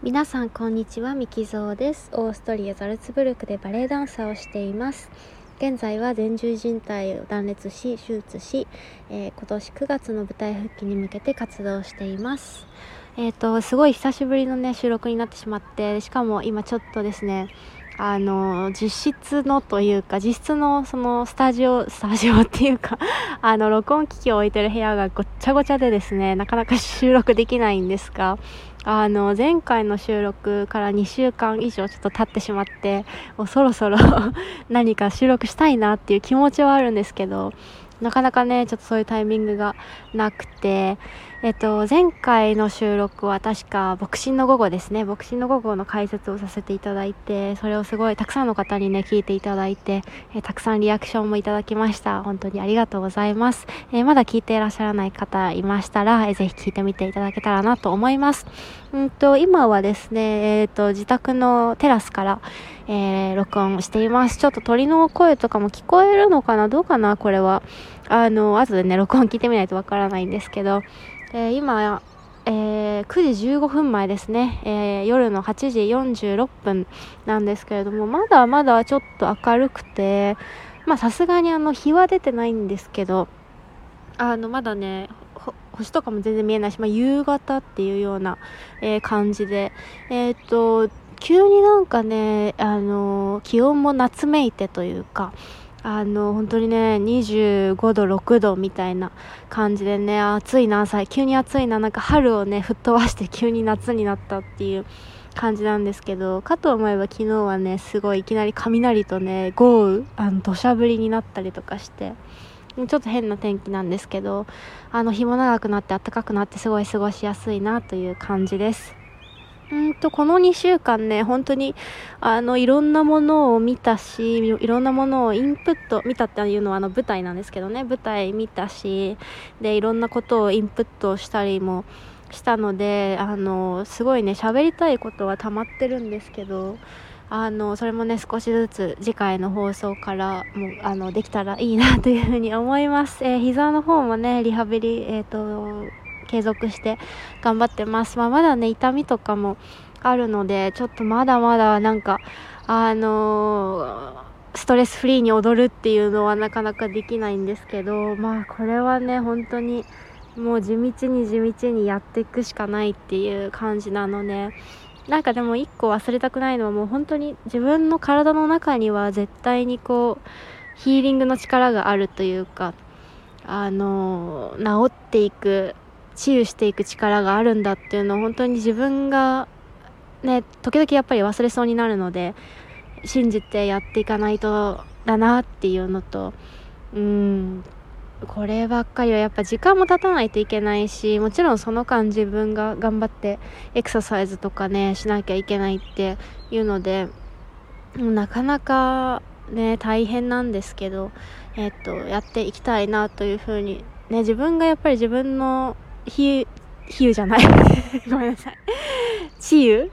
皆さんこんにちはミキゾーです。オーストリアザルツブルクでバレエダンサーをしています。現在は前十靭帯を断裂し手術し、えー、今年9月の舞台復帰に向けて活動しています。えっ、ー、とすごい久しぶりのね収録になってしまってしかも今ちょっとですねあの実質のというか実質のそのスタジオスタジオっていうか あの録音機器を置いてる部屋がごっちゃごちゃでですねなかなか収録できないんですがあの前回の収録から2週間以上ちょっと経ってしまってもうそろそろ 何か収録したいなっていう気持ちはあるんですけどなかなかねちょっとそういうタイミングがなくてえっと、前回の収録は確か、牧師の午後ですね。牧師の午後の解説をさせていただいて、それをすごいたくさんの方にね、聞いていただいて、えたくさんリアクションもいただきました。本当にありがとうございます。え、まだ聞いていらっしゃらない方いましたら、え、ぜひ聞いてみていただけたらなと思います。うんと、今はですね、えっ、と、自宅のテラスから、えー、録音しています。ちょっと鳥の声とかも聞こえるのかな？どうかな？これは。あの、後でね、録音聞いてみないとわからないんですけど、えー、今、えー、9時15分前ですね、えー、夜の8時46分なんですけれどもまだまだちょっと明るくてまさすがにあの日は出てないんですけどあのまだね星とかも全然見えないし、まあ、夕方っていうような、えー、感じで。えっ、と急になんかねあの気温も夏めいてというかあの本当にね25度6度みたいな感じでね暑いな急に暑いななんか春をね吹っ飛ばして急に夏になったっていう感じなんですけどかと思えば昨日はねすごいいきなり雷とね豪雨あの土砂降りになったりとかしてちょっと変な天気なんですけどあの日も長くなって暖かくなってすごい過ごしやすいなという感じです。うんとこの2週間ね本当にあのいろんなものを見たしいろんなものをインプット見たっていうのはあの舞台なんですけどね。舞台見たしでいろんなことをインプットしたりもしたのであのすごいね喋りたいことは溜まってるんですけどあのそれもね少しずつ次回の放送からもあのできたらいいなというふうに思います、えー、膝の方もねリハビリえっ、ー、と継続して頑張ってます。まあ、まだね、痛みとかもあるので、ちょっとまだまだなんか、あのー、ストレスフリーに踊るっていうのはなかなかできないんですけど、まあこれはね、本当にもう地道に地道にやっていくしかないっていう感じなので、なんかでも一個忘れたくないのはもう本当に自分の体の中には絶対にこうヒーリングの力があるというかあの治っていく治癒していく力があるんだっていうのを本当に自分がね時々やっぱり忘れそうになるので信じてやっていかないとだなっていうのとうんこればっかりはやっぱ時間も経たないといけないしもちろんその間自分が頑張ってエクササイズとかねしなきゃいけないっていうのでなかなかね大変なんですけどえっとやっていきたいなというふうにね自分がやっぱり自分の比喩、比喩じゃない ごめんなさい。治癒？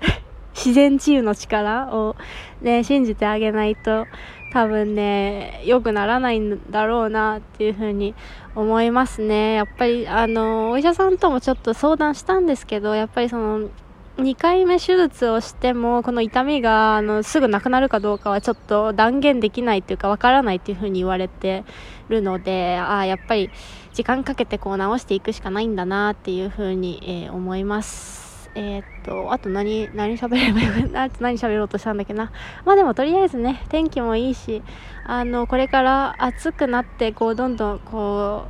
自然治癒の力をね、信じてあげないと多分ね、良くならないんだろうなっていうふうに思いますね。やっぱり、あの、お医者さんともちょっと相談したんですけど、やっぱりその、2回目手術をしても、この痛みが、あの、すぐなくなるかどうかはちょっと断言できないっていうか、わからないっていうふうに言われてるので、ああ、やっぱり、時間かけてこう直していくしかないんだなっていうふうに、えー、思います。えー、っと、あと何、何喋ればよくな、何喋ろうとしたんだっけな？まあでもとりあえずね、天気もいいし、あの、これから暑くなって、こう、どんどん、こ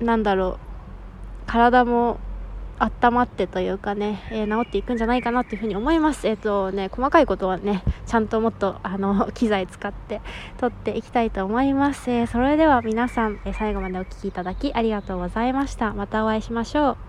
う、なんだろう、体も温まってというかね、えー、治っていくんじゃないかなというふうに思います。えっ、ー、とね、細かいことはね、ちゃんともっとあの 機材使って撮っていきたいと思います。えー、それでは皆さん、え最後までお聴きいただきありがとうございました。またお会いしましょう。